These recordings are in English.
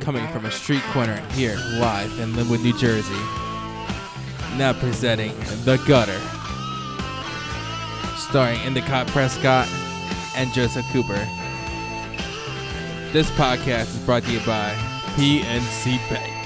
coming from a street corner here live in Linwood, New Jersey. Now presenting The Gutter, starring Endicott Prescott and Joseph Cooper. This podcast is brought to you by PNC Bank.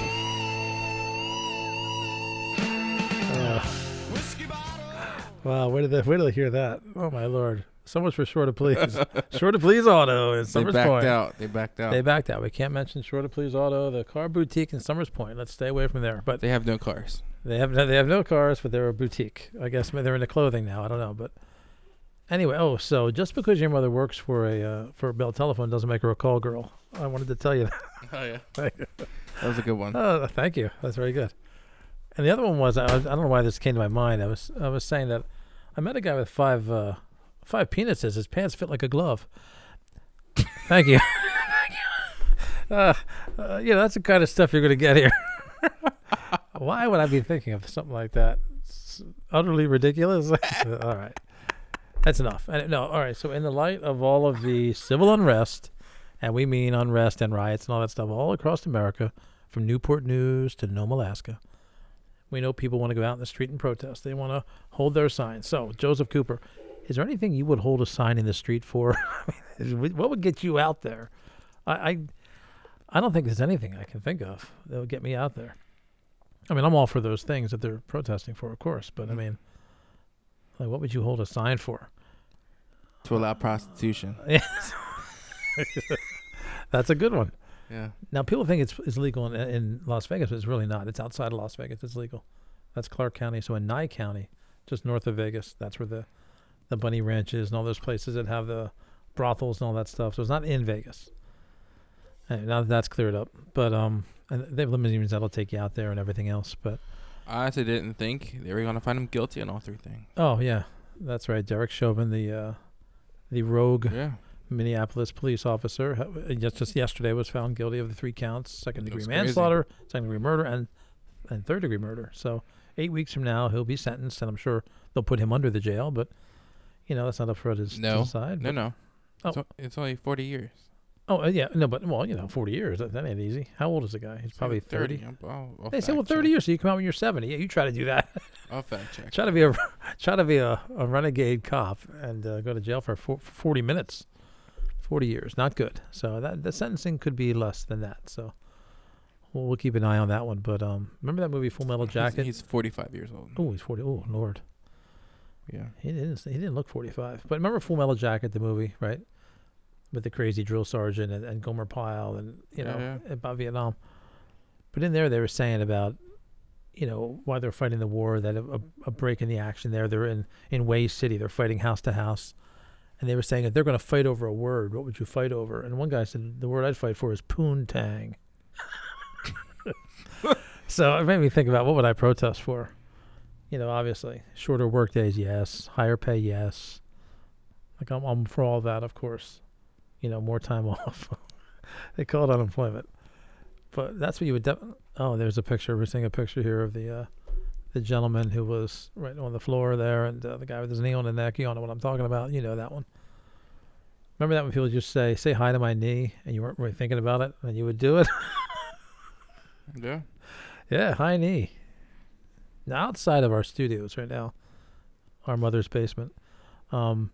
Wow, where did they where did I hear that? Oh my lord! So much for Short to Please. Short to Please Auto in They Summers backed Point. out. They backed out. They They, backed out. We can't mention Short to Please Auto, the car boutique in Somers Point. Let's stay away from there. But they have no cars. they have no, they have no cars, but they're a boutique. I guess they're into clothing now. I don't know, but anyway. Oh, so just because your mother works for a uh, for Bell Telephone doesn't make her a call girl. I wanted to tell you that. Oh yeah, that was a good one. Oh, thank you. That's very good. And the other one was I, was- I don't know why this came to my mind. I was I was saying that I met a guy with five uh, five penises. His pants fit like a glove. thank you. uh, uh, you know that's the kind of stuff you're going to get here. why would I be thinking of something like that? It's utterly ridiculous. all right, that's enough. No, all right. So in the light of all of the civil unrest, and we mean unrest and riots and all that stuff all across America from Newport News to Nome, Alaska. We know people want to go out in the street and protest. They want to hold their signs. So, Joseph Cooper, is there anything you would hold a sign in the street for? what would get you out there? I, I, I don't think there's anything I can think of that would get me out there. I mean, I'm all for those things that they're protesting for, of course. But I Mhm. mean, like, what would you hold a sign for? To allow prostitution. Yes. That's a good one. Yeah. Now, people think it's, it's legal in, in Las Vegas, but it's really not. It's outside of Las Vegas. It's legal. That's Clark County. So in Nye County, just north of Vegas, that's where the, the bunny ranches and all those places that have the brothels and all that stuff. So it's not in Vegas. And now that that's cleared up. But um, and they have limousines that'll take you out there and everything else. But I honestly didn't think they were gonna find him guilty on all three things. oh yeah, that's right. Derek Chauvin, the uh, the rogue Yeah. Minneapolis police officer, just, just yesterday was found guilty of the three counts: second degree That's crazy. manslaughter, second degree murder, and and third degree murder. So eight weeks from now, he'll be sentenced, and I'm sure they'll put him under the jail. But you know, that's not up for us No. to decide. No, no. It's, Oh. it's only forty years. Oh uh, yeah, no, but well, you know, 40 years that, that ain't easy. How old is the guy? He's probably 30. I'm- I'll, I'll They say, well, 30 check. years, so you come out when you're 70. Yeah, you try to do that. I'll fact check. try to be a try to be a, a renegade cop and uh, go to jail for, four, for 40 minutes. 40 years, not good. So that the sentencing could be less than that. So we'll, we'll keep an eye on that one. But um, remember that movie Full Metal He's- Jacket? He's, 45 years old. Oh, he's 40. Oh, Lord, Yeah. he didn't he didn't look 45. But remember Full Metal Jacket, the movie, right? With the crazy drill sergeant and, and Gomer Pyle and you Yeah, know about Vietnam. But in there, they were saying about you know why they're fighting the war, that a, a, break in the action there. They're in in Hue City. They're fighting house to house, and they were saying if they're going to fight over a word, what would you fight over? And one guy said the word I'd fight for is poontang. so it made me think about what would I protest for. You know, obviously shorter work days, yes. Higher pay, yes. Like I'm, I'm for all that, of course. You know, more time off. they call it unemployment, but that's what you would. Def- oh, there's a picture. We're seeing a picture here of the uh, the gentleman who was right on the floor there, and uh, the guy with his knee on the neck. You know what I'm talking about. You know that one. Remember that when people just say "say hi to my knee" and you weren't really thinking about it, and you would do it. Yeah. Yeah, high knee. Outside of our studios right now, our mother's basement. Um,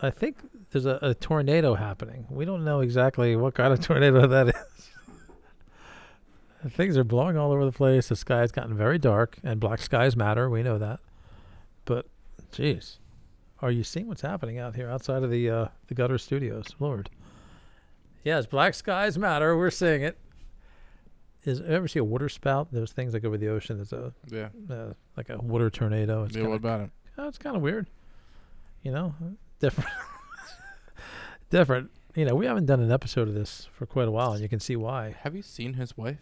I think there's a, a tornado happening. We don't know exactly what kind of tornado that is. Things are blowing all over the place. The sky's gotten very dark, and black skies matter. We know that. But, geez, are you seeing what's happening out here outside of the uh, the gutter studios? Lord. Yes, black skies matter. We're seeing it is ever see a water spout? Those things like over the ocean. There's a Yeah. uh, like a water tornado. It's yeah kind what about it? it's kind of weird. You know, different, different. You know, we haven't done an episode of this for quite a while, and you can see why. Have you seen his wife?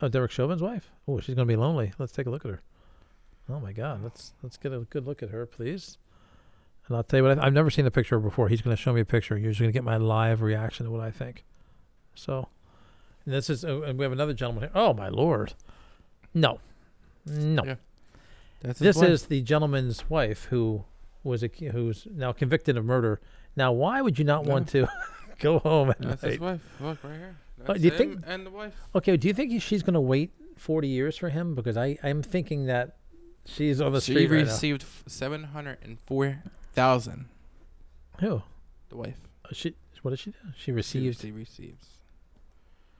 Oh, Derek Chauvin's wife. Oh, she's gonna be lonely. Let's take a look at her. Oh my God, let's let's get a good look at her, please. And I'll tell you what, I, I've never seen a picture before. He's gonna show me a picture. You're just gonna get my live reaction to what I think. So, and this is, oh, and we have another gentleman here. Oh my lord, no, no. Yeah. That's This wife. is the gentleman's wife who was a who's now convicted of murder. Now, why would you not No. want to go home at That's night. his wife. Look right here. Oh, That's do you think- And the wife. Okay, do you think he- she's going to wait 40 years for him? Because I, I'm thinking that she's on the She street right received seven hundred and four thousand. Who? The wife. Uh, She, what did she do? She She- received. She receives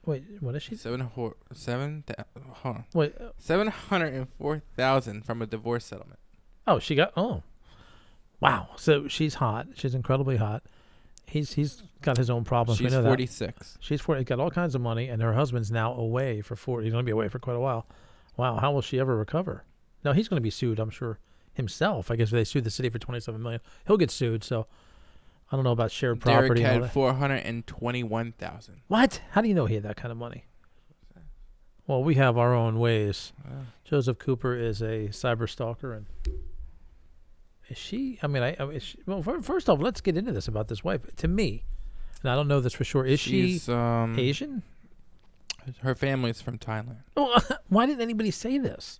Wait, what is she? seven seven. thou- hold on. Wait, uh, Seven hundred and four thousand from a divorce settlement. oh, she got. Oh, wow. So she's hot. She's incredibly hot. He's he's got his own problems. She's we know forty She's 40, got all kinds of money, and her husband's now away for 40. He's going to be away for quite a while. Wow, how will she ever recover? Now he's going to be sued, I'm sure, himself. I guess if they sued the city for 27 million, he'll get sued. So I don't know about shared property. Derek had four hundred and twenty one thousand. What? How do you know he had that kind of money? Well, we have our own ways. Joseph Cooper is a cyber stalker, and is she? I mean, I, I she, well, fir- first off, let's get into this about this wife. To me, and I don't know this for sure. Is She's, she um, Asian? Her family's from Thailand. Oh, why didn't anybody say this?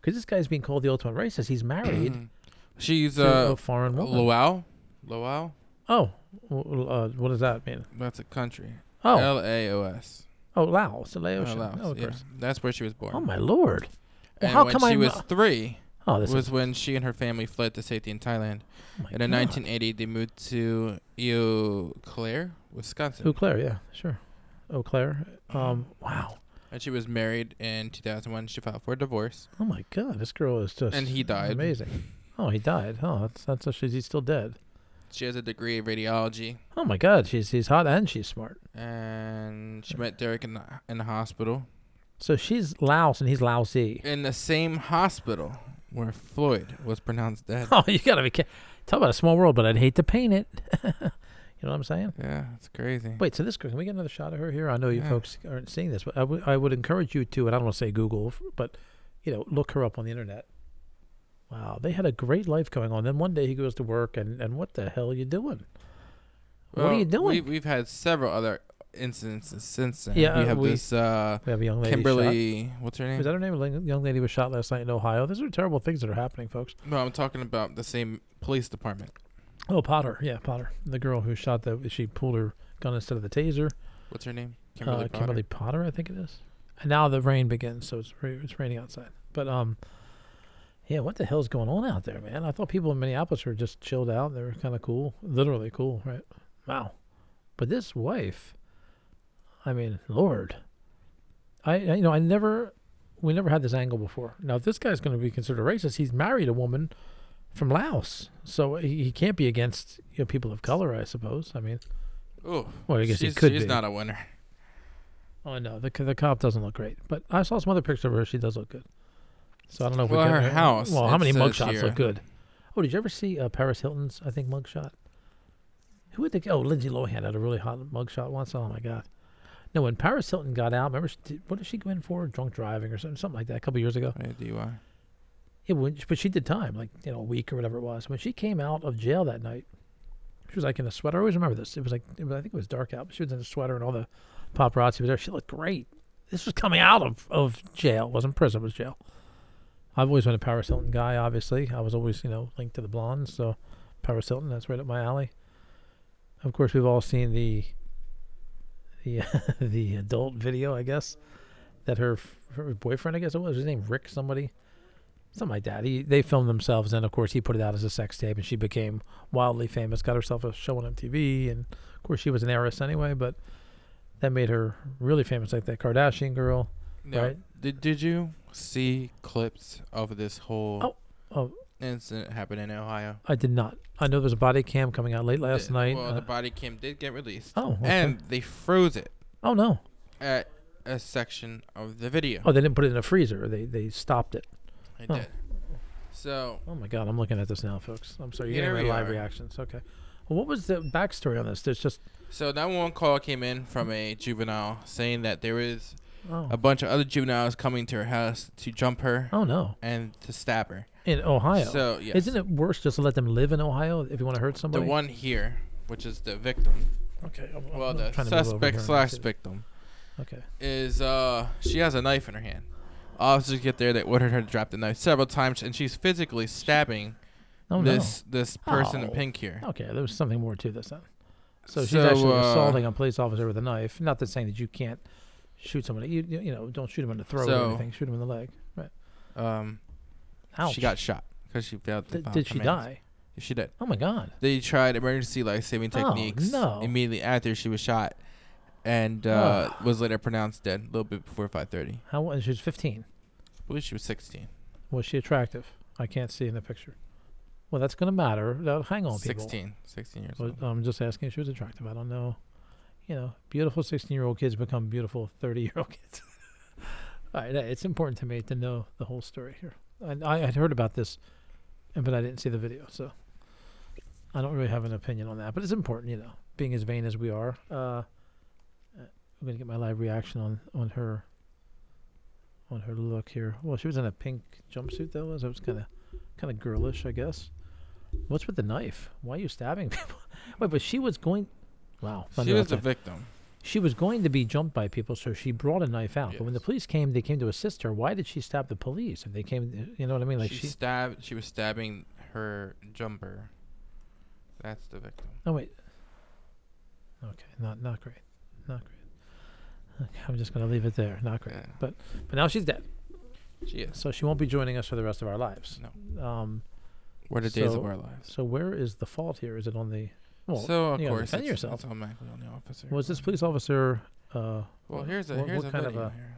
Because this guy's being called the ultimate racist. He's married She's uh, a foreign woman. Luau. Luau. Oh, uh, what does that mean? That's a country. Oh, L A O S. oh, Laos, Laotian. Oh, Laos, Oh, yeah. That's where she was born. Oh my lord. Well, and how when come she I'm was not- three, Oh, this was when she and her family fled to safety in Thailand. Oh And in God. 1980, they moved to Eau Claire, Wisconsin. Eau Claire, yeah, sure. Eau Claire. Um, wow. And she was married in 2001. She filed for divorce. Oh my God, this girl is just. And he died. Amazing. Oh, he died. Oh, that's that's actually he's still dead. She has a degree in radiology. Oh my God, she's she's hot and she's smart. And she met Derek in the, in the hospital. So she's Laos and he's Laosi. In the same hospital where Floyd was pronounced dead. Oh, you gotta be. Ca- Talk about a small world, but I'd hate to paint it. you know what I'm saying? Yeah, it's crazy. Wait, so this girl, can we get another shot of her here? I know you Yeah. folks aren't seeing this, but I would- I would encourage you to, and I don't want to say Google, but, you know, look her up on the internet. Wow, they had a great life going on. Then one day he goes to work, and, and what the hell are you doing? what are you doing? We, we've had several other incidences since then. Yeah, we uh, have we- this uh, We have a young lady shot. Kimberly. What's her name? Is that her name? A young lady was shot last night in Ohio. These are terrible things that are happening, folks. No, I'm talking about the same police department. Oh, Potter. Yeah, Potter. The girl who shot the, she pulled her gun instead of the taser. What's her name? Kimberly, uh, Potter? Kimberly Potter, I think it is. And now the rain begins, so it's ra- it's raining outside. But um, yeah, what the hell's going on out there, man? I thought people in Minneapolis were just chilled out. They were kind of cool, literally cool, right? Wow. But this wife, I mean, Lord, I, I you know I never, we never had this angle before. Now if this guy's going to be considered racist. He's married a woman from Laos, so he, he can't be against you know people of color, I suppose. I mean, oh, well, I guess she's, he could she's be. not a winner. Oh no, the the cop doesn't look great, but I saw some other pictures of her. She does look good. So I don't know if Well, we can, her house, Well, how many mugshots here. look good? Oh, did you ever see uh, Paris Hilton's? I think mugshot. Who would think? Oh, Lindsay Lohan had a really hot mugshot once. Oh my god. No, when Paris Hilton got out, remember she did, what did she go in for? Drunk driving or something, something like that, a couple years ago. Right, DUI. Yeah, when, but she did time, like you know, a week or whatever it was. When she came out of jail that night, she was like in a sweater. I always remember this. It was like it was, I think it was dark out, but she was in a sweater, and all the paparazzi was there. She looked great. This was coming out of, of jail. It wasn't prison. It was jail. I've always been a Paris Hilton guy. Obviously, I was always you know linked to the blondes. So Paris Hilton, that's right up my alley. Of course, we've all seen the the the adult video, I guess, that her, her boyfriend, I guess it was, his name Rick somebody, something like that. He they filmed themselves, and of course he put it out as a sex tape, and she became wildly famous. Got herself a show on MTV, and of course she was an heiress anyway, but that made her really famous, like that Kardashian girl. Now, Right. Did Did you see clips of this whole Oh, oh. incident happened in Ohio? I did not. I know there's a body cam coming out late last The- night. Well, uh, the body cam did get released, oh, okay. and they froze it oh no. at a section of the video. Oh, they didn't put it in a freezer. They they stopped it. They oh. did. So Oh my god, I'm looking at this now, folks. I'm sorry, you're Here getting my live are. reactions. Okay. Well, what was the backstory on this? There's just So that one call came in from a juvenile saying that there was oh a bunch of other juveniles coming to her house to jump her oh no and to stab her. in Ohio. So yes, Isn't it worse just to let them live in Ohio if you want to hurt somebody? the one here, which is the victim, Okay. I'm, I'm well, the trying to move over here suspect slash victim, Okay. is uh she has a knife in her hand. Officers get there. They ordered her to drop the knife several times, and she's physically stabbing Oh this this person in Oh. pink here. Okay, there was something more to this then. So she's actually uh, assaulting a police officer with a knife. Not that saying that you can't shoot somebody. You you, you know, don't shoot him in the throat or anything. Shoot him in the leg. Right. Um, Ouch. she got shot because she failed. to Did, did she commands. die? She did. Oh my god. They tried emergency life saving Oh, techniques no. immediately after she was shot, and uh, was later pronounced dead a little bit before 5:30. How old? She was 15. I believe she was 16. Was she attractive? I can't see in the picture. Well, that's going to matter. Now, hang on, people. 16. 16 years Well, old. I'm just asking if she was attractive. I don't know. You know, beautiful 16 year old kids become beautiful 30 year old kids. All right, it's important to me to know the whole story here. And I had heard about this, but I didn't see the video, so I don't really have an opinion on that. But it's important, you know, being as vain as we are. Uh, I'm gonna get my live reaction on on her on her look here. Well, she was in a pink jumpsuit though, so it was kind of kind of girlish, I guess. What's with the knife? Why are you stabbing people? Wait, but she was going. Wow. She was out the there. victim. she was going to be jumped by people, so she brought a knife out. But when the police came, they came to assist her. Why did she stab the police? If they came, you know what I mean? Like she, she. stabbed. She was stabbing her jumper. That's the victim. oh wait. Okay, not not great, not great. Okay, I'm just gonna leave it there. Not great. Yeah. But but now she's dead, She is. so she won't be joining us for the rest of our lives. No. Um. We're the days of our lives. So where is the fault here? Is it on the? Well, so of you course, defend it's, yourself. it's automatically on the officer. was this police officer? Uh, Well, here's a what- here's what a kind of video a- here.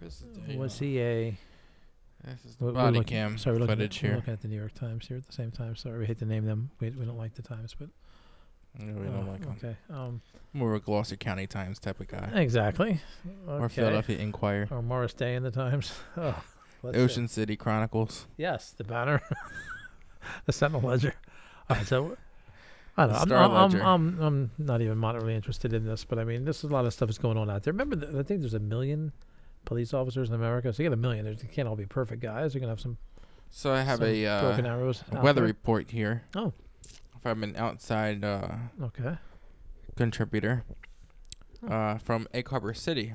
This is was he a? This is the body looking- cam sorry, we're looking footage at, we're looking at the New York Times here at the same time. Sorry, we hate to name them. We, we don't like the Times, but No, we don't uh, like 'em. okay. Um, More of a Gloucester County Times type of guy, exactly. or Philadelphia Inquirer, Or Morris Day in the Times. Oh, let's see. Ocean City Chronicles. Yes, the Banner, the Sentinel Ledger. All right, so I don't know. I'm, I'm, I'm, I'm, not even moderately interested in this, but I mean, this is a lot of stuff that's going on out there. Remember, the, I think there's a million police officers in America. So you get a million. There's- They can't all be perfect guys. You're gonna have some, So I have a uh, broken arrows. weather there. report here. Oh. from an outside uh, Okay, contributor Oh. uh, from Egg Harbor City.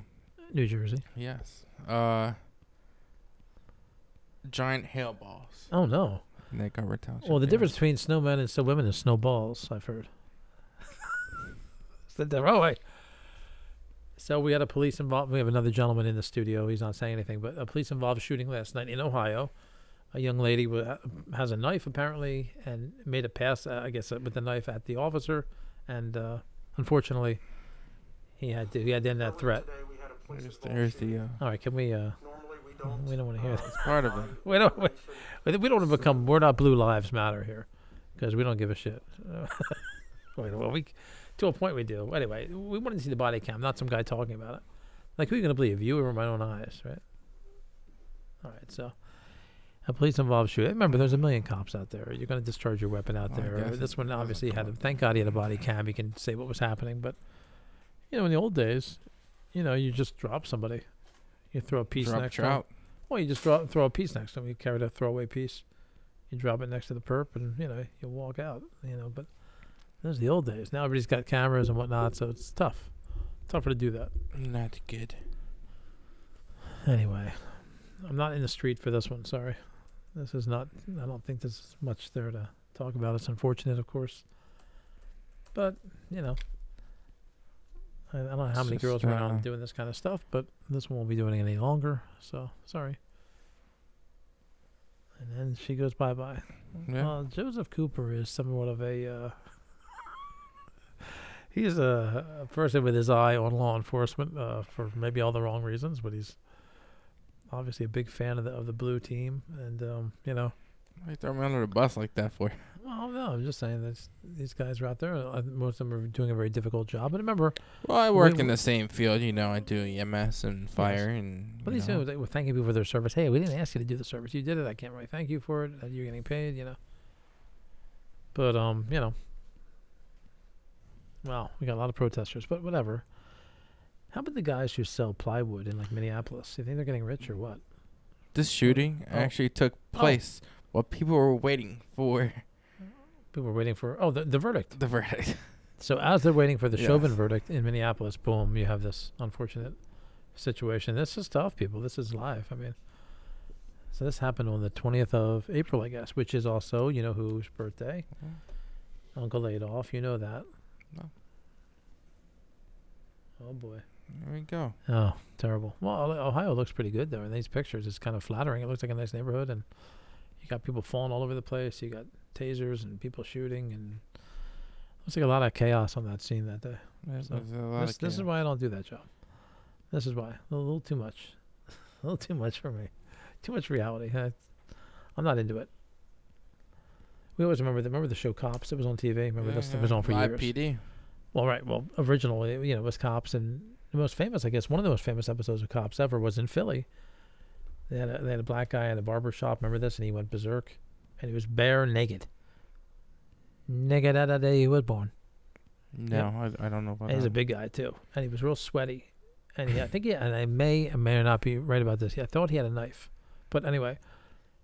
New Jersey. Yes. Uh, giant hail balls. Oh no. In Egg Township. Well, the yes. difference between snowmen and snowwomen is snowballs. I've heard. It's the di- oh wait. So we had a police involved. We have another gentleman in the studio. He's not saying anything, but a police involved shooting last night in Ohio. A young lady wa- has a knife apparently and made a pass, uh, I guess, uh, with the knife at the officer, and uh, unfortunately, he had to he had to end that threat. Here's the, here's the uh, All right, can we? Uh, we don't want to hear that. part of it. We don't. We, we don't want to become. We're not Blue Lives Matter here, because we don't give a shit. Wait, well, we to a point we do. Anyway, we wanted to see the body cam, not some guy talking about it. Like who are you gonna believe? You or my own eyes, right? All right, so. A police involved shooting. Remember, there's a million cops out there. You're going to discharge your weapon out there. guess This one obviously had. A, thank God he had a body cam. He can say what was happening. But you know, in the old days, you know, you just drop somebody. You throw a piece Drop next to trout. Well, you just throw, throw a piece next to them. You carry that throwaway piece. You drop it next to the perp, and you know you walk out. You know, but those are the old days. Now everybody's got cameras and whatnot, so it's tough, tougher to do that. Not good. Anyway, I'm not in the street for this one. Sorry, this is not. I don't think there's much there to talk about. It's unfortunate, of course, but you know. I, I don't know how many just, girls are around uh, doing this kind of stuff, but this one won't be doing it any longer. So sorry. And then she goes bye bye. Yeah. Well, Joseph Cooper is somewhat of a. Uh, he's a, a person with his eye on law enforcement uh, for maybe all the wrong reasons, but he's obviously a big fan of the of the blue team, and um, you know. Why you throw me under the bus like that for? Well, no, I'm just saying that these guys are out there. uh, Most of them are doing a very difficult job. But remember, Well, I work in the same field. You know, I do EMS and fire and. But you these know. people, they were thanking people for their service. Hey, we didn't ask you to do the service. You did it. I can't really thank you for it. uh, You're getting paid, you know. But um, you know. Well, we got a lot of protesters, but whatever. How about the guys who sell plywood in like Minneapolis? Do you think they're getting rich or what? This shooting Oh. actually took place while people were waiting for People were waiting for oh the the verdict. the verdict. So as they're waiting for the. Chauvin verdict in Minneapolis, boom, you have this unfortunate situation. This is tough, people. This is live. I mean, so this happened on the 20th of April, I guess, which is also, you know, whose birthday? Mm-hmm. Uncle Adolf. You know that. No. Oh boy. There we go. Oh, terrible. Well, Ohio looks pretty good though. In these pictures, it's kind of flattering. It looks like a nice neighborhood, and you got people falling all over the place. You got tasers and people shooting, and looks like a lot of chaos on that scene that day. There's, So, there's This, this is why I don't do that job. This is why a little, too much, a little too much for me. Too much reality. I, I'm not into it. We always remember the remember the show Cops. It was on TV. Remember Yeah, this yeah. was on for Live years. PD. Well, right. Well, originally, you know, it was Cops, and the most famous, I guess, one of the most famous episodes of Cops ever was in Philly. They had a, they had a black guy in a barber shop. Remember this? And he went berserk, and he was bare naked. Naked at the day he was born. No, I, I don't know about And he's a big guy too, and he was real sweaty. And he, I think, he, and I may or may not be right about this. I thought he had a knife, but anyway,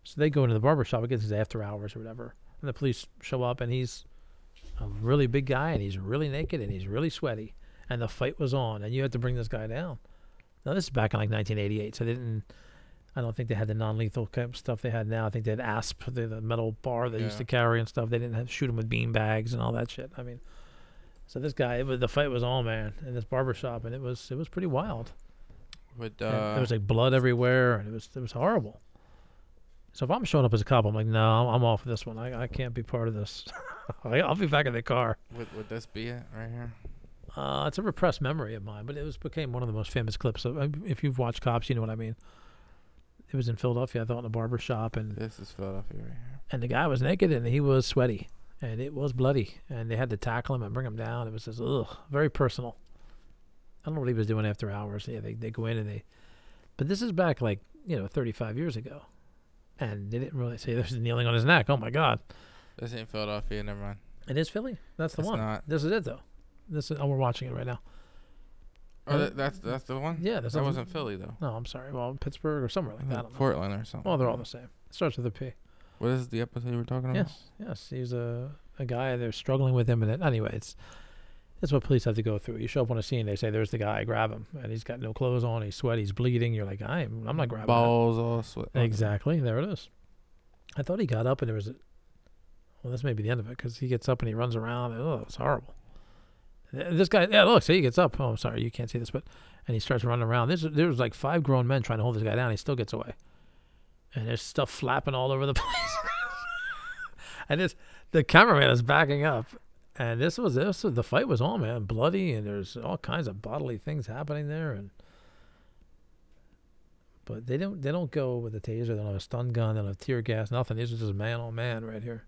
so they go into the barber shop. I guess it's after hours or whatever, and the police show up, and he's a really big guy, and he's really naked, and he's really sweaty, and the fight was on, and you had to bring this guy down. Now this is back in like 1988, so they didn't. I don't think they had the non-lethal stuff they had now. I think they had ASP, the, the metal bar they used to carry and stuff. They didn't have shoot them with bean bags and all that shit. I mean, so this guy, it was, the fight was on, man, in this barber shop, and it was it was pretty wild. But uh, there was like blood everywhere, and it was it was horrible. So if I'm showing up as a cop, I'm like, no, I'm, I'm off of this one. I, I can't be part of this. I'll be back in the car. would, would this be it right here? Uh, it's a repressed memory of mine, but it was became one of the most famous clips. Of, if you've watched Cops, you know what I mean. It was in Philadelphia, I thought, in a barber shop, and This is Philadelphia right here. and the guy was naked and he was sweaty and it was bloody and they had to tackle him and bring him down. It was just ugh, very personal. I don't know what he was doing after hours. Yeah, they they go in and they, but this is back like you know 35 years ago, and they didn't really say there's kneeling on his neck. Oh my God, This ain't Philadelphia. Never mind. it is Philly. That's the It's one. not. This is it though. This is oh we're watching it right now. Oh, that, that's that's the one. Yeah, that's that wasn't Philly though. No, I'm sorry. Well, Pittsburgh or somewhere like that. Don't know. Portland or something. Well, they're all the same. It starts with a P. What is the episode you were talking about? Yes, yes. He's a a guy. They're struggling with him, and it, anyway, it's it's what police have to go through. You show up on a scene, they say, "There's the guy, grab him," and he's got no clothes on. He's sweaty. He's bleeding. You're like, I'm I'm not grabbing. that." Balls all sweat. Exactly. There it is. I thought he got up and there was a. Well, this may be the end of it because he gets up and he runs around. And, oh, it's horrible. Th- This guy, yeah, look, see, he gets up. Oh, I'm sorry, you can't see this, but and he starts running around. There's there was like five grown men trying to hold this guy down. He still gets away, and there's stuff flapping all over the place. and this the cameraman is backing up, and this was this was, the fight was on, man, bloody, and there's all kinds of bodily things happening there, and but they don't they don't go with a taser. They don't have a stun gun. They don't have tear gas. Nothing. These are just man on man right here.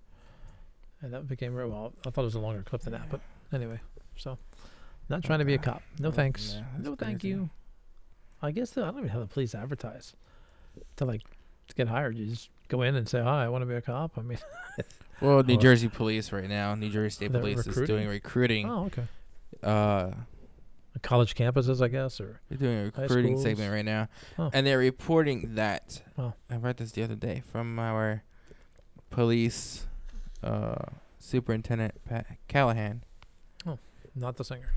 And that became real well. I thought it was a longer clip than that, but anyway. So, not trying to be a cop. No Yeah, thanks. yeah, that's no thank crazy. you. I guess the, I don't even have the police advertise to like to get hired. You just go in and say, "Hi, I want to be a cop." I mean, Well, New Oh. Jersey Police right now, New Jersey State They're Police is doing recruiting. oh, okay. Uh, College campuses, I guess, or they're doing a recruiting segment right now, Oh. and they're reporting that. Wow. I read this the other day from our police uh, superintendent Pat Callahan. Not the singer.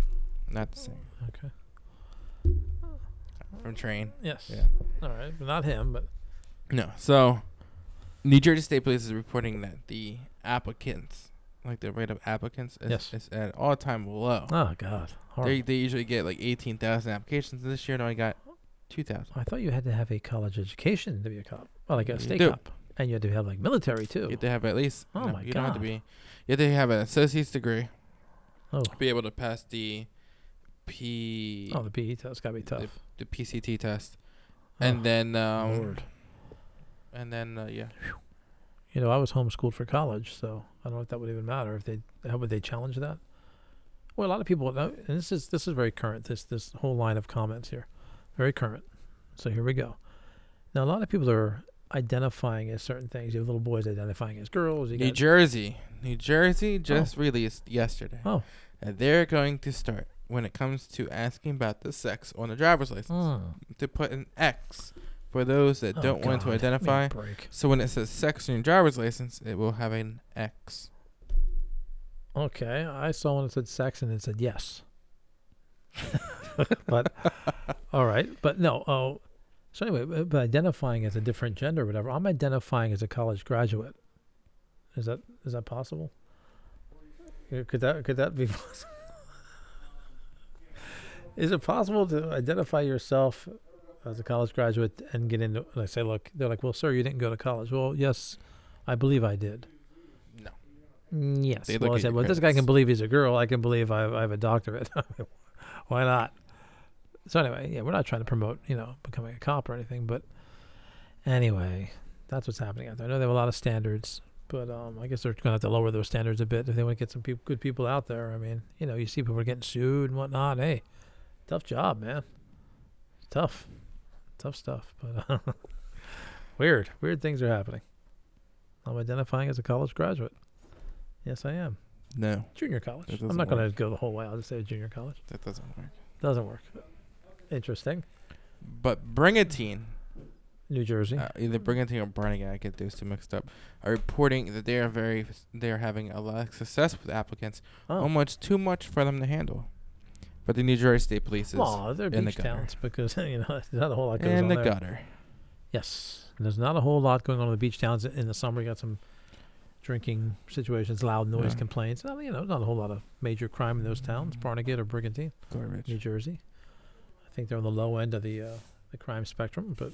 Not the singer. Okay. From Train. Yes. Yeah. All right, but not him. But No. So, New Jersey State Police is reporting that the applicants, like the rate of applicants, is, Yes. is at all time low. oh god, They horrible. they usually get like eighteen thousand applications. This year, they only got two thousand. I thought you had to have a college education to be a cop. Well, like a state do. cop, and you had to have like military too. You have to have at least. Oh no, my you don't have to God. be. You have to have an associate's degree. Oh. Be able to pass the P. Oh, the PE test gotta be tough. the PCT test, Oh, and then um, Lord. and then uh, yeah. You know, I was homeschooled for college, so I don't know if that would even matter. If they, how would they challenge that? Well, a lot of people, and this is this is very current. This this whole line of comments here, very current. So here we go. Now, a lot of people are identifying as certain things. You have little boys identifying as girls. You New Jersey, New Jersey just released yesterday. Oh. that they're going to start when it comes to asking about the sex on the driver's license Mm. to put an X for those that Oh, don't want to God. Me a identify. So when it says sex on your driver's license, it will have an X. Okay, I saw one that said sex and it said yes. but all right, but no. Oh, so anyway, but identifying as a different gender, or whatever. I'm identifying as a college graduate. Is that is that possible? Could that could that be? possible? Is it possible to identify yourself as a college graduate and get into? And I say, look, they're like, well, sir, you didn't go to college. Well, yes, I believe I did. No. Mm, Yes. They well, I said, well, this guy can believe he's a girl. I can believe I have, I have a doctorate. Why not? So anyway, yeah, we're not trying to promote, you know, becoming a cop or anything, but anyway, that's what's happening out there. I know they have a lot of standards, but um, I guess they're going to have to lower those standards a bit if they want to get some peop good people out there. I mean, you know, you see people are getting sued and whatnot. Hey, tough job, man. Tough, tough stuff. But uh, weird, weird things are happening. I'm identifying as a college graduate. Yes, I am. No, Junior college. I'm doesn't going to go the whole way. I'll just say junior college. that doesn't work. Doesn't work. Interesting. But Brigantine, New Jersey. uh, either Brigantine or Brannigan, I get those two mixed up, are reporting that they are very, they are having a lot of success with applicants, oh, almost too much for them to handle. But the New Jersey State Police is well, they're in the beach gutter. towns because you know there's not a whole lot goes in the there. gutter. Yes, there's not a whole lot going on in the beach towns in the summer. You got some drinking situations, loud noise Yeah. complaints. Not, you know, not a whole lot of major crime in those towns, Barnegat or Brigantine, Garbage. New Jersey. I think they're on the low end of the uh, the crime spectrum, but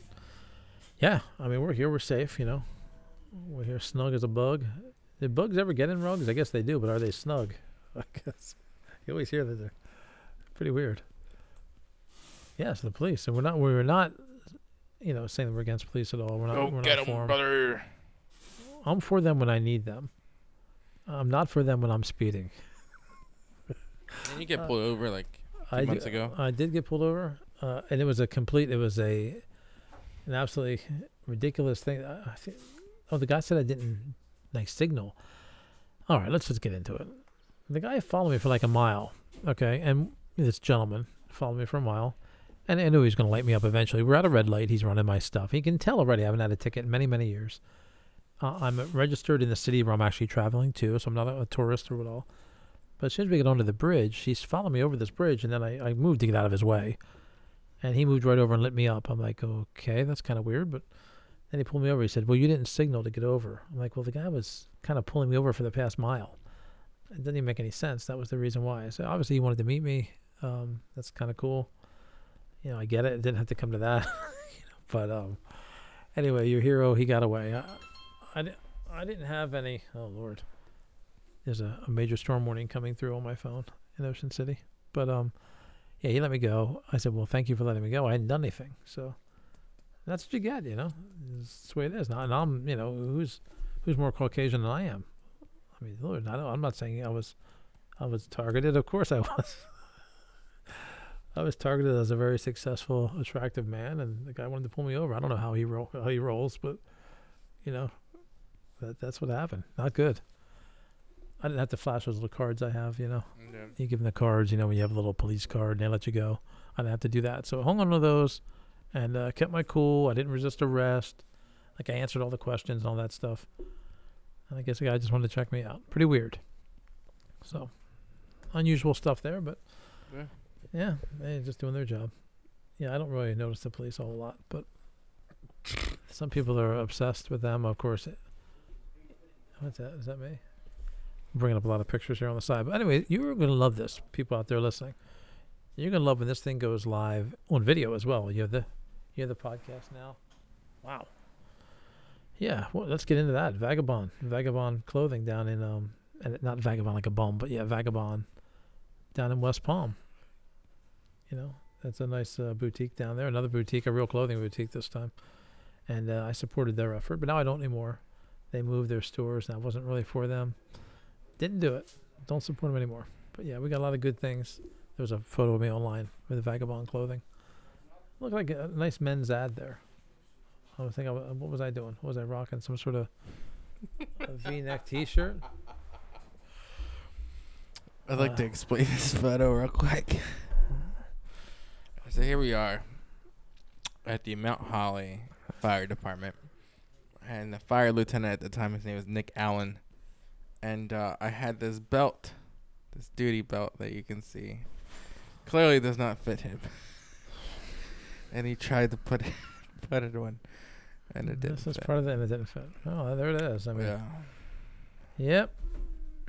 yeah, I mean we're here, we're safe. You know, we're here snug as a bug. Did bugs ever get in rugs? I guess they do, but are they snug? I guess you always hear that they're pretty weird. Yes, the police, and we're not we're not, you know, saying that we're against police at all. We're not. we're not for 'em. brother. I'm for them when I need them. I'm not for them when I'm speeding. Didn't you get Uh, pulled over like I months do- ago? I did get pulled over, uh, and it was a complete. It was a an absolutely ridiculous thing. Oh, the guy said I didn't like signal. All right, let's just get into it. The guy followed me for like a mile. Okay, and this gentleman followed me for a mile, and I knew he was going to light me up eventually. We're at a red light. He's running my stuff. He can tell already. I haven't had a ticket in many, many years. Uh, I'm registered in the city where I'm actually traveling to, so I'm not a, a tourist or at all. But as soon as we get onto the bridge, he's following me over this bridge, and then I, I moved to get out of his way. And he moved right over and lit me up. I'm like, okay, that's kind of weird. But then he pulled me over. He said, well, you didn't signal to get over. I'm like, well, the guy was kind of pulling me over for the past mile. It didn't even make any sense. That was the reason why. So obviously he wanted to meet me. Um, that's kind of cool. You know, I get it. It didn't have to come to that. you know, but um, anyway, your hero, he got away. I, I, I didn't have any. Oh Lord, there's a, a major storm warning coming through on my phone in Ocean City. But um, yeah, he let me go. I said, well, thank you for letting me go. I hadn't done anything, so that's what you get. You know, it's the way it is. Now, and I'm, you know, who's who's more Caucasian than I am? I mean, Lord, I I'm not saying I was, I was targeted. Of course, I was. I was targeted as a very successful, attractive man, and the guy wanted to pull me over. I don't know how he roll, how he rolls, but you know, that that's what happened. Not good. I didn't have to flash those little cards I have. You know, you give them the cards. You know, when you have a little police card, and they let you go. I didn't have to do that. So I hung on to those, and uh, kept my cool. I didn't resist arrest. Like I answered all the questions and all that stuff. And I guess the guy just wanted to check me out. Pretty weird. So, unusual stuff there, but Yeah. yeah, they're just doing their job. Yeah, I don't really notice the police a whole lot, but some people are obsessed with them. Of course, what's that? Is that me? Bringing up a lot of pictures here on the side. But anyway, you're going to love this, people out there listening. You're going to love when this thing goes live on video as well. You have the, you have the podcast now. Wow. Yeah, well, let's get into that. Vagabond, Vagabond clothing down in um, and not Vagabond like a bum, but yeah, Vagabond down in West Palm. You know, that's a nice uh, boutique down there. Another boutique, a real clothing boutique this time. And uh, I supported their effort, but now I don't anymore. They moved their stores, and I wasn't really for them. Didn't do it. Don't support him anymore. But yeah, we got a lot of good things. There was a photo of me online with the Vagabond clothing. Looked like a nice men's ad there. I was thinking, uh, what was I doing? What Was I rocking some sort of V neck T-shirt? I'd like to Uh, explain this photo real quick. So here we are at the Mount Holly Fire Department, and the fire lieutenant at the time, his name was Nick Allen, and uh, I had this belt, this duty belt that you can see, clearly does not fit him, and he tried to put it, put it on, and it didn't. This is fit. part of it, and it didn't fit. Oh, there it is. I mean, yeah. Yep.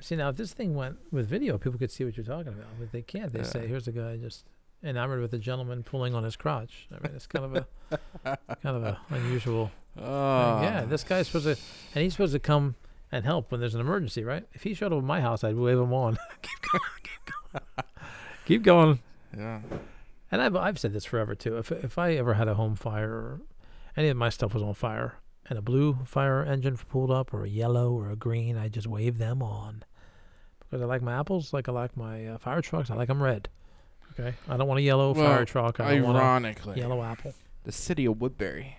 See now, if this thing went with video, people could see what you're talking about, but they can't. They Yeah. say, "Here's a guy just enamored with a gentleman pulling on his crotch. I mean, it's kind of a kind of a unusual. Oh. yeah, this guy's supposed to, and he's supposed to come and help when there's an emergency, right? If he showed up at my house, I'd wave him on. keep going, keep going, keep going. Yeah. And I've I've said this forever too. If if I ever had a home fire or any of my stuff was on fire and a blue fire engine pulled up or a yellow or a green, I just wave them on because I like my apples like I like my uh, fire trucks. I like them red. Okay, I don't want a yellow Well, fire truck. I Ironically, a yellow apple. the city of Woodbury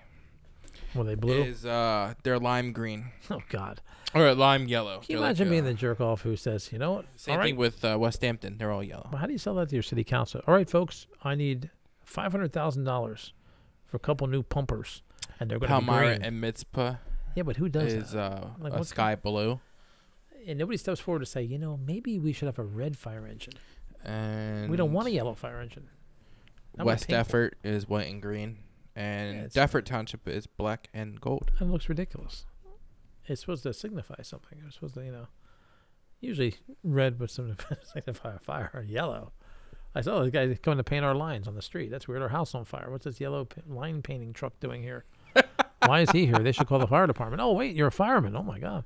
Were they blue? is uh they're lime green oh God! Or lime yellow. Can you They're like, imagine being uh, the jerk off who says, you know what? Same all right, thing with uh, West Hampton. They're all yellow. Well, how do you sell that to your city council? All right, folks, I need five hundred thousand dollars for a couple new pumpers, and they're going to be Palmyra green. and Mizpah yeah, but who does is that? uh, Like, a what's sky blue. And nobody steps forward to say, you know, maybe we should have a red fire engine. And we don't want a yellow fire engine. Want West. Effort is white and green, and it's- Deptford Township is black and gold. That looks ridiculous. It's supposed to signify something. It's supposed to, you know, usually red would some- signify a fire, or yellow. I saw this guy coming to paint our lines on the street. That's weird. Our house on fire. What's this yellow pa- line painting truck doing here? Why is he here? They should call the fire department. Oh wait, you're a fireman. Oh my god.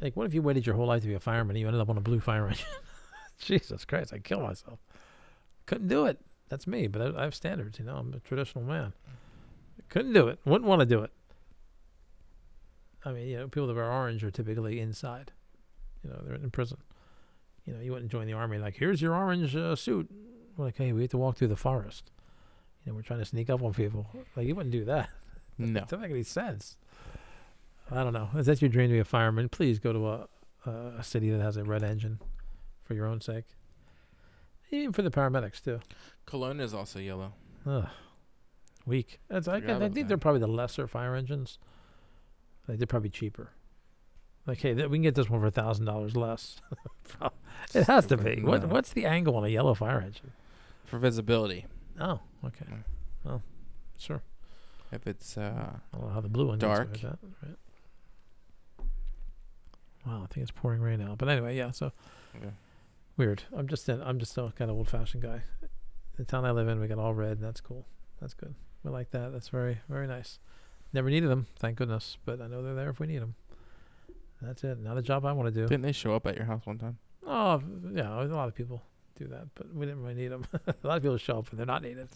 Like, what if you waited your whole life to be a fireman and you ended up on a blue fire engine? Jesus Christ, I'd kill myself. Couldn't do it. That's me, but I, I have standards. You know, I'm a traditional man. Couldn't do it. Wouldn't want to do it. I mean, you know, people that wear orange are typically inside. You know, they're in prison. You know, you wouldn't join the army like, here's your orange uh, suit. We're like, hey, we have to walk through the forest. You know, we're trying to sneak up on people. Like, you wouldn't do that. No. It doesn't make any sense. I don't know. Is that your dream to be a fireman? Please go to a a, city that has a red engine, for your own sake. Even for the paramedics too. Cologne is also yellow. Ugh, weak. That's, I, Forgot I think that. they're probably the lesser fire engines. Like they're probably cheaper. Like, hey, th- we can get this one for a thousand dollars less. it has to be. What What's the angle on a yellow fire engine? For visibility, Oh, okay. Mm. Well, sure. if it's uh, I don't know how the blue one Dark. Like that, right? Wow, I think it's pouring rain out. But anyway, yeah. So Okay. weird. I'm just an, I'm just a kind of old fashioned guy. The town I live in, we got all red, and that's cool. That's good. We like that. That's very very nice. Never needed them, thank goodness. But I know they're there if we need them. That's it. Not a job I want to do. didn't they show up at your house one time? Oh, yeah. A lot of people do that, but we didn't really need them. a lot of people show up and they're not needed.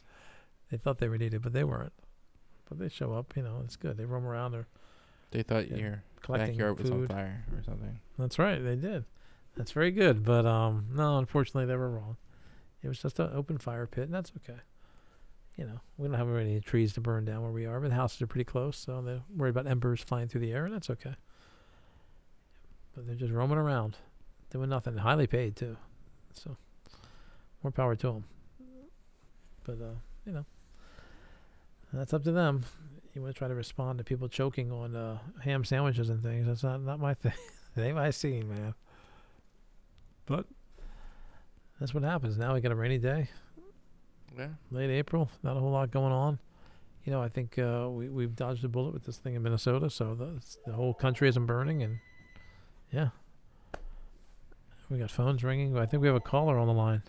They thought they were needed, but they weren't. But they show up. You know, it's good. They roam around. They're They thought your collecting backyard was on fire or something. That's right, they did. That's very good, but um, no, unfortunately, they were wrong. It was just an open fire pit, and that's okay. You know, we don't have any trees to burn down where we are, but the houses are pretty close, so they're worried about embers flying through the air, and that's okay. But they're just roaming around, doing nothing, highly paid too. So, more power to them. But uh, you know, that's up to them. You want to try to respond to people choking on uh, ham sandwiches and things? That's not not my thing. It ain't my scene, man. But that's what happens. Now we got a rainy day, Yeah. late April. Not a whole lot going on. You know, I think uh, we we've dodged a bullet with this thing in Minnesota, so the the whole country isn't burning, and yeah, we got phones ringing. I think we have a caller on the line.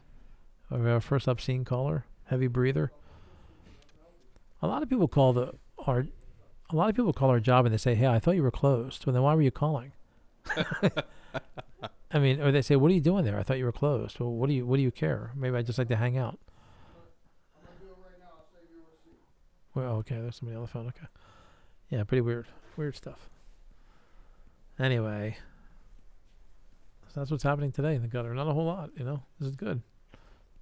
We have our first obscene caller, heavy breather. A lot of people call the our, a lot of people call our job and they say, "Hey, I thought you were closed." Well, then why were you calling? I mean, or they say, "What are you doing there? I thought you were closed." Well, what do you what do you care? Maybe I just like to hang out. Well, okay, there's somebody on the phone. Okay, yeah, pretty weird, weird stuff. Anyway, so that's what's happening today in the gutter. Not a whole lot, you know. This is good.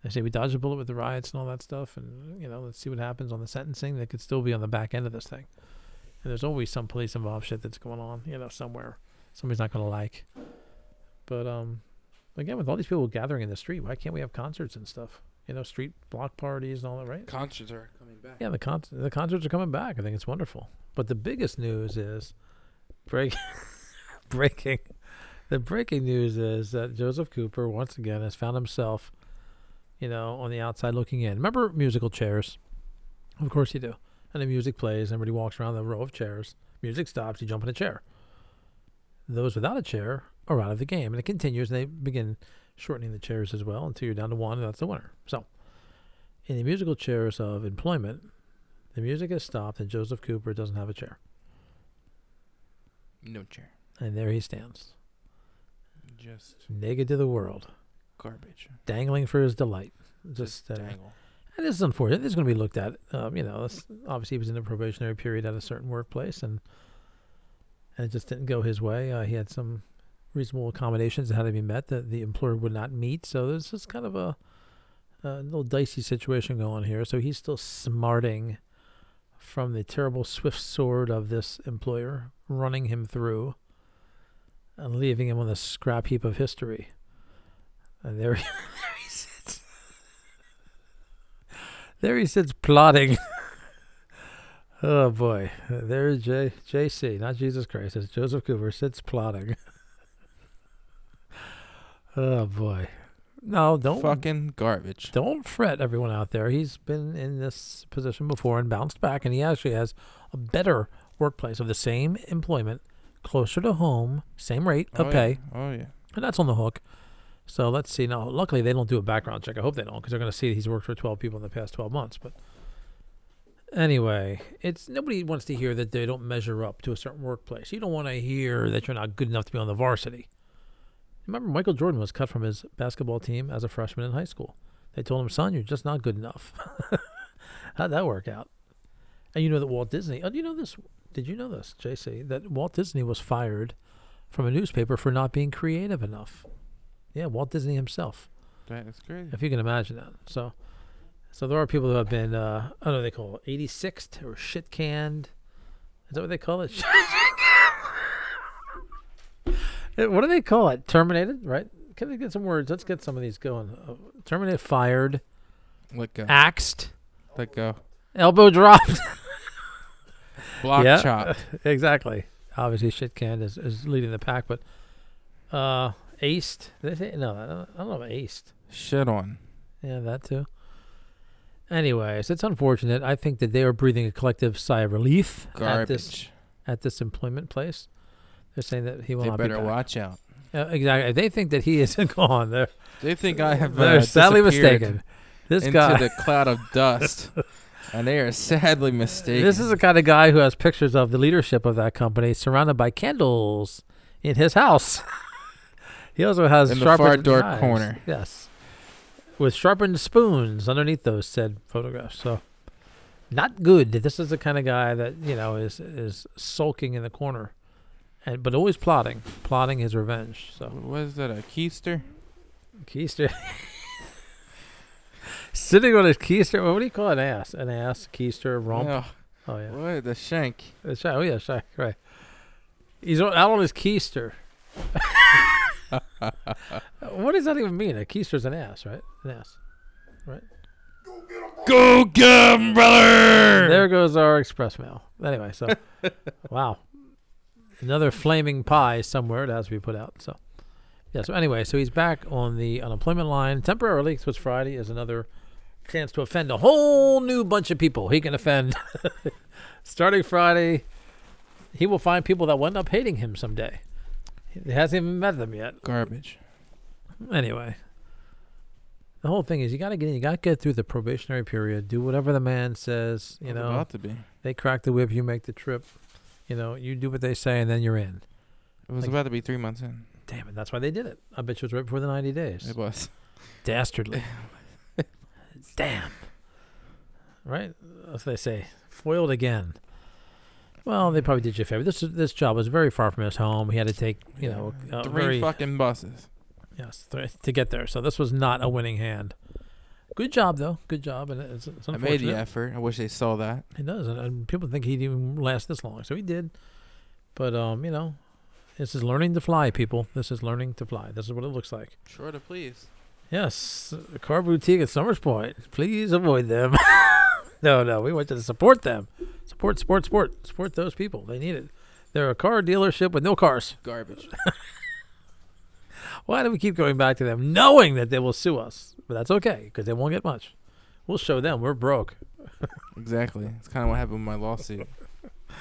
They say we dodged a bullet with the riots and all that stuff, and you know, let's see what happens on the sentencing. They could still be on the back end of this thing, and there's always some police involved shit that's going on, you know, somewhere. Somebody's not going to like. But um, again, with all these people gathering in the street, why can't we have concerts and stuff? You know, street block parties and all that, right? Concerts are coming back. Yeah, the con- the concerts are coming back. I think it's wonderful. But the biggest news is break breaking. The breaking news is that Joseph Cooper once again has found himself, you know, on the outside looking in. Remember musical chairs? Of course you do. And the music plays. Everybody walks around the row of chairs. Music stops. You jump in a chair. Those without a chair are out of the game, and it continues. And they begin shortening the chairs as well until you're down to one, and that's the winner. So in the musical chairs of employment, the music has stopped and Joseph Cooper doesn't have a chair. No chair. And there he stands, Just naked to the world, garbage. dangling for his delight. Just, Just, uh, dangle. And this is unfortunate. This is going to be looked at. Um, you know, this, obviously he was in a probationary period at a certain workplace, and and it just didn't go his way. Uh, he had some reasonable accommodations that had to be met that the employer would not meet. So there's just kind of a, a little dicey situation going here. So he's still smarting from the terrible swift sword of this employer running him through and leaving him on the scrap heap of history. And there he, there he sits. There he sits plotting. oh boy, there's J JC, not Jesus Christ. It's Joseph Cooper sits plotting. oh boy, no, don't Fucking garbage. don't fret, everyone out there. He's been in this position before and bounced back, and he actually has a better workplace of the same employment, closer to home, same rate of oh, pay, Yeah. Oh yeah. and that's on the hook. So let's see. Now, luckily, they don't do a background check. I hope they don't, because they're going to see he's worked for 12 people in the past 12 months. But anyway, it's nobody wants to hear that they don't measure up to a certain workplace. You don't want to hear that you're not good enough to be on the varsity. Remember, Michael Jordan was cut from his basketball team as a freshman in high school. They told him, "Son, you're just not good enough." How'd that work out? And you know that Walt Disney. Oh, do you know this? Did you know this, JC? That Walt Disney was fired from a newspaper for not being creative enough. Yeah, Walt Disney himself, That is crazy. if you can imagine that. So, so there are people who have been, uh, I don't know, what they call it 86th or shit canned. Is that what they call it? Eh, what do they call it? Terminated, right? Can we get some words? Let's get some of these going. Uh, terminated, fired, Let go. axed, Let go. elbow dropped. Block Yeah. chop. exactly. Obviously, shit canned is, is leading the pack, but uh, aced. Did they say? No, I don't, I don't know about aced. Shit on. Yeah, that too. Anyways, it's unfortunate. I think that they are breathing a collective sigh of relief at this Garbage. at this employment place. They're saying that he will They not better be back. watch out. Uh, exactly. They think that he isn't gone. They're, They think I have they're uh, sadly mistaken. This into guy. Into the cloud of dust, and they are sadly mistaken. This is the kind of guy who has pictures of the leadership of that company surrounded by candles in his house. he also has In the far dark knives. corner. Yes, with sharpened spoons underneath those said photographs. So, not good. This is the kind of guy that you know is is sulking in the corner, and but always plotting, plotting his revenge. So what is that? A keister? keister. Sitting on his keister. What do you call an ass? An ass, keister, rump. Oh, Oh yeah. what the shank? Uh, Shy, oh yeah, shank. right. He's on, out on his keister. what does that even mean? A keister's an ass, right? An ass. Right? Go get 'em, brother! There goes our express mail. Anyway, so wow, another flaming pie somewhere that has to be put out. So yeah. So anyway, so he's back on the unemployment line temporarily. So it's Friday is another chance to offend a whole new bunch of people. He can offend starting Friday. He will find people that will end up hating him someday. He hasn't even met them yet. Garbage. Anyway, the whole thing is you got to get in. You got to get through the probationary period. Do whatever the man says. You know, about to be. they crack the whip, you make the trip. You know, you do what they say, and then you're in. It was Like- about to be three months in. Damn it, that's why they did it. I bet you it was right before the 90 days. It was. Dastardly. Damn. Right? As they say, foiled again. Well, they probably did you a favor. This this job was very far from his home. He had to take, you know, a three very fucking buses. yes th- to get there. So this was not a winning hand. Good job though. Good job, and it's, it's I made the effort. I wish they saw that. He does, and, and people think he'd even last this long, so he did. But um, you know, this is learning to fly, people. This is learning to fly. This is what it looks like. Sure to please. Yes, car boutique at Somers Point. Please avoid them. no, no, we want you to support them. Support, support, support, support those people. They need it. They're a car dealership with no cars. Garbage. Why do we keep going back to them, knowing that they will sue us? But that's okay because they won't get much. We'll show them we're broke. exactly. It's kind of what happened with my lawsuit.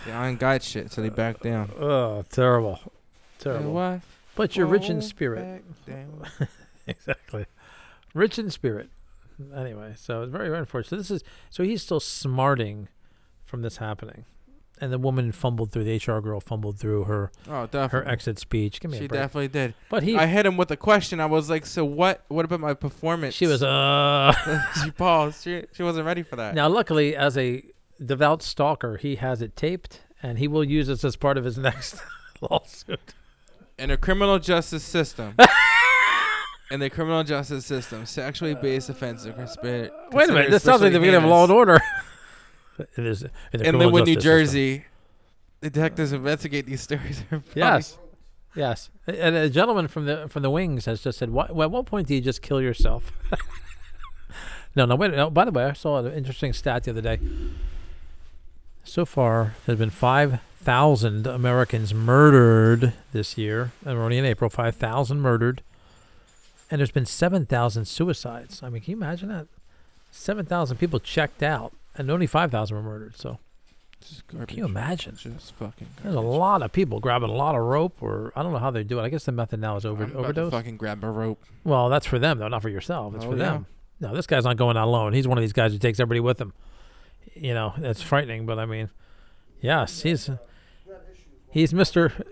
The iron guide shit, so they backed down. Uh, oh, terrible, terrible. Why? But you're rich in spirit. exactly. Rich in spirit. Anyway, so it's very, very unfortunate. So this is so he's still smarting from this happening, and the woman fumbled through the HR girl fumbled through her Oh, her exit speech. Give me She a break. definitely did. But he, I hit him with a question. I was like, "So what? What about my performance?" she was uh. she paused. She she wasn't ready for that. Now, luckily, as a devout stalker, he has it taped, and he will use this as part of his next lawsuit. In the criminal justice system. in the criminal justice system, sexually based offenses are considered. Wait a minute, this sounds like the beginning of Law and. Order. It is in the In criminal Linwood, New Jersey. system. Detectives investigate these stories. Yes, yes. And a gentleman from the from the wings has just said, "Why? Well, at what point do you just kill yourself?" no, no. Wait. No, by the way, I saw an interesting stat the other day. So far, there's been five thousand Americans murdered this year, and we're only in April. Five thousand murdered, and there's been seven thousand suicides. I mean, can you imagine that? Seven thousand people checked out, and only five thousand were murdered. So, can you imagine? Just fucking. There's a lot of people grabbing a lot of rope, or I don't know how they do it. I guess the method now is over I'm to overdose. fucking grab a rope. Well, that's for them though, not for yourself. It's Oh, for yeah. them. No, this guy's not going out alone. He's one of these guys who takes everybody with him. You know, that's frightening. But I mean, yes, he's he's Mister.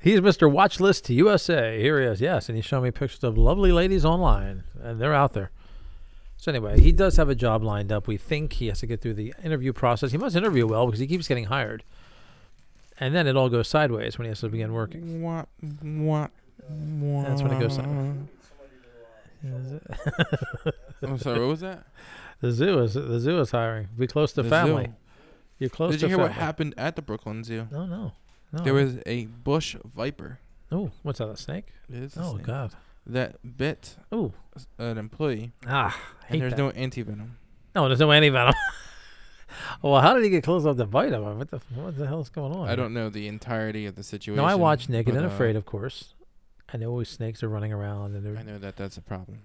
He's Mr. Watch List USA. Here he is. Yes, and he's showing me pictures of lovely ladies online, and they're out there. So anyway, he does have a job lined up. We think he has to get through the interview process. He must interview well because he keeps getting hired, and then it all goes sideways when he has to begin working. What? What? That's when it goes sideways. I'm sorry. What was that? The zoo is the zoo is hiring. Be close to The family. zoo. You're close Did to you hear family. what happened at the Brooklyn Zoo? No, no, no. There was a bush viper. Oh, what's that? A snake? It is a Oh snake, God. That bit Oh, an employee, ah. And there's that. no anti venom. no, there's no anti venom. well, how did he get close enough to bite him? What the what the hell's going on? I here? don't know the entirety of the situation. No, I watch Naked and uh, Afraid, of course. And there always snakes are running around, and they're I know that that's a problem.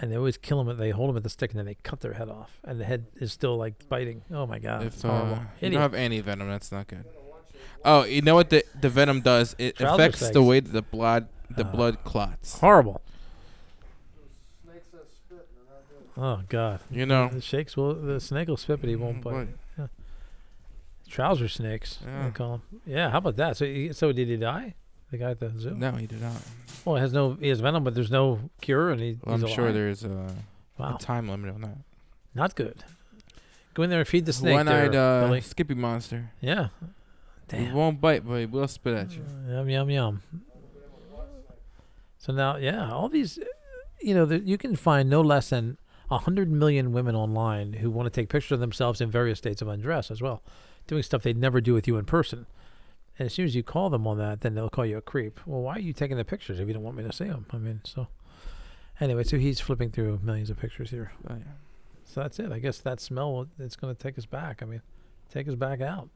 and they always kill them. They hold them at the stick, and then they cut their head off, and the head is still like biting. Oh my God, it's if horrible. uh, you don't have anti venom, that's not good. Oh, you know what the the venom does? It affects the way that the blood the Ah. blood clots. horrible. Oh God, You know. the shakes will the snake will spit, but he won't What? bite. Trouser snakes, Yeah. they call 'em. Yeah, how about that? So, he, so did he die? The guy at the zoo? No, he did not. Well, it has no, he has venom, but there's no cure, and he, Well, he's I'm sure there's a, Wow, a time limit on that. not good. Go in there and feed the snake. One-eyed there, uh, Billy. Skippy monster. Yeah. He won't bite, but he will spit at you. Uh, Yum yum yum. So now, yeah, all these, you know, the, you can find no less than a hundred million women online who want to take pictures of themselves in various states of undress as well, doing stuff they'd never do with you in person. And as soon as you call them on that, then they'll call you a creep. Well, why are you taking the pictures if you don't want me to see them? I mean, so anyway, so he's flipping through millions of pictures here. Oh, yeah. So that's it. I guess that smell it's going to take us back. I mean, take us back out.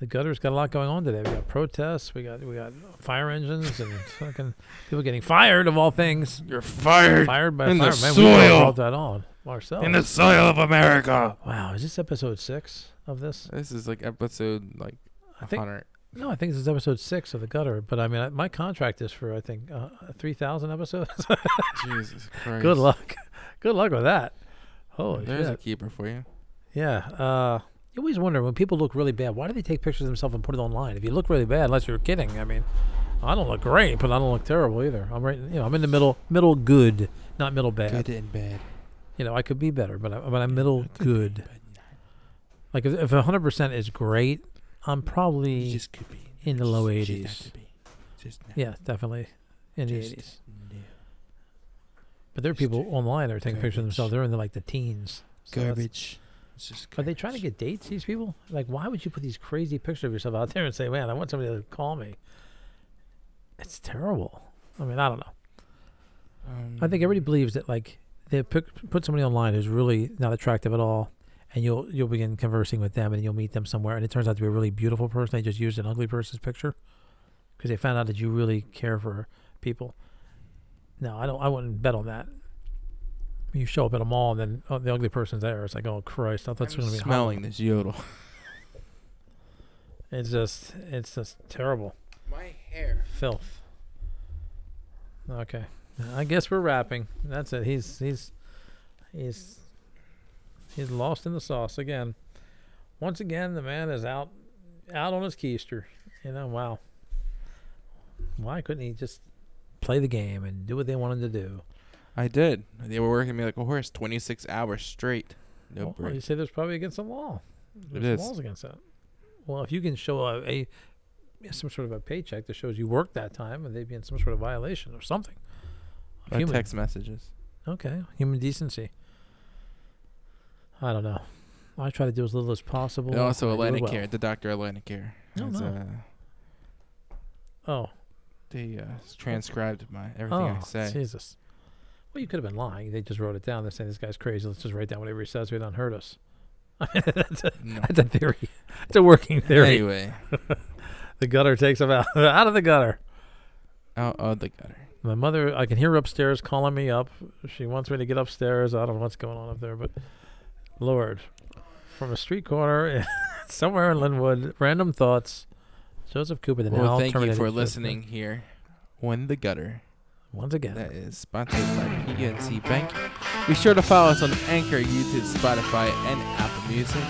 The gutter's got a lot going on today. We got protests. We got we got fire engines and fucking people getting fired of all things. You're fired Fired by in the firemen. We probably soil. brought that on ourselves. in the soil of America. wow, is this episode six of this? This is like episode like I think 100. no, I think this is episode six of the gutter. But I mean, I, my contract is for I think uh, three thousand episodes. Jesus Christ. Good luck. Good luck with that. Holy shit. There's shit. a keeper for you. Yeah. Uh, you always wonder when people look really bad, why do they take pictures of themselves and put it online? If you look really bad, unless you're kidding, I mean, I don't look great, but I don't look terrible either. I'm right, you know, I'm in the middle, middle good, not middle bad. Good and bad. You know, I could be better, but I, but I'm middle good. Like if, if 100% is great, I'm probably could be. in the low 80s. Just Yeah, definitely in the 80s. But there are people online that are taking pictures of themselves. They're in the, like the teens. So Garbage. It's just Are they trying to get dates? These people, like, why would you put these crazy pictures of yourself out there and say, "Man, I want somebody to call me"? It's terrible. I mean, I don't know. Um, I think everybody believes that, like, they put put somebody online who's really not attractive at all, and you'll you'll begin conversing with them, and you'll meet them somewhere, and it turns out to be a really beautiful person. They just used an ugly person's picture because they found out that you really care for people. No, I don't. I wouldn't bet on that. You show up at a mall and then oh, the ugly person's there. It's like, oh Christ, I thought it's I'm going to be smelling this yodel. It's just, it's just terrible. My hair. Filth. Okay. I guess we're wrapping. That's it. He's he's he's he's lost in the sauce again. Once again, the man is out out on his keister. You know, wow. Why couldn't he just play the game and do what they wanted to do? I did. They were working me like a horse, 26 hours straight. No well, break. you say there's probably against the law. There's is. laws against that. Well, if you can show a, a some sort of a paycheck that shows you worked that time, and they'd be in some sort of violation or something. Or Human- text messages. Okay, human decency. I don't know. I try to do as little as possible. And also I do Atlantic well. Care, the doctor AtlantiCare. Oh, has, no. uh, Oh, they uh, transcribed my everything oh, I say. Jesus. Well, you could have been lying. They just wrote it down. They're saying this guy's crazy. Let's just write down whatever he says. So he doesn't hurt us. that's, a, No. that's a theory. It's a working theory. Anyway, The gutter takes him out out of the gutter. out of the gutter. My mother, I can hear her upstairs calling me up. She wants me to get upstairs. I don't know what's going on up there, but Lord, from a street corner somewhere in Linwood, random thoughts. Joseph Cooper, the Well, now thank you for listening here. When the gutter. Once again, That is sponsored by PNC Bank. Be sure to follow us on Anchor, YouTube, Spotify, and Apple Music.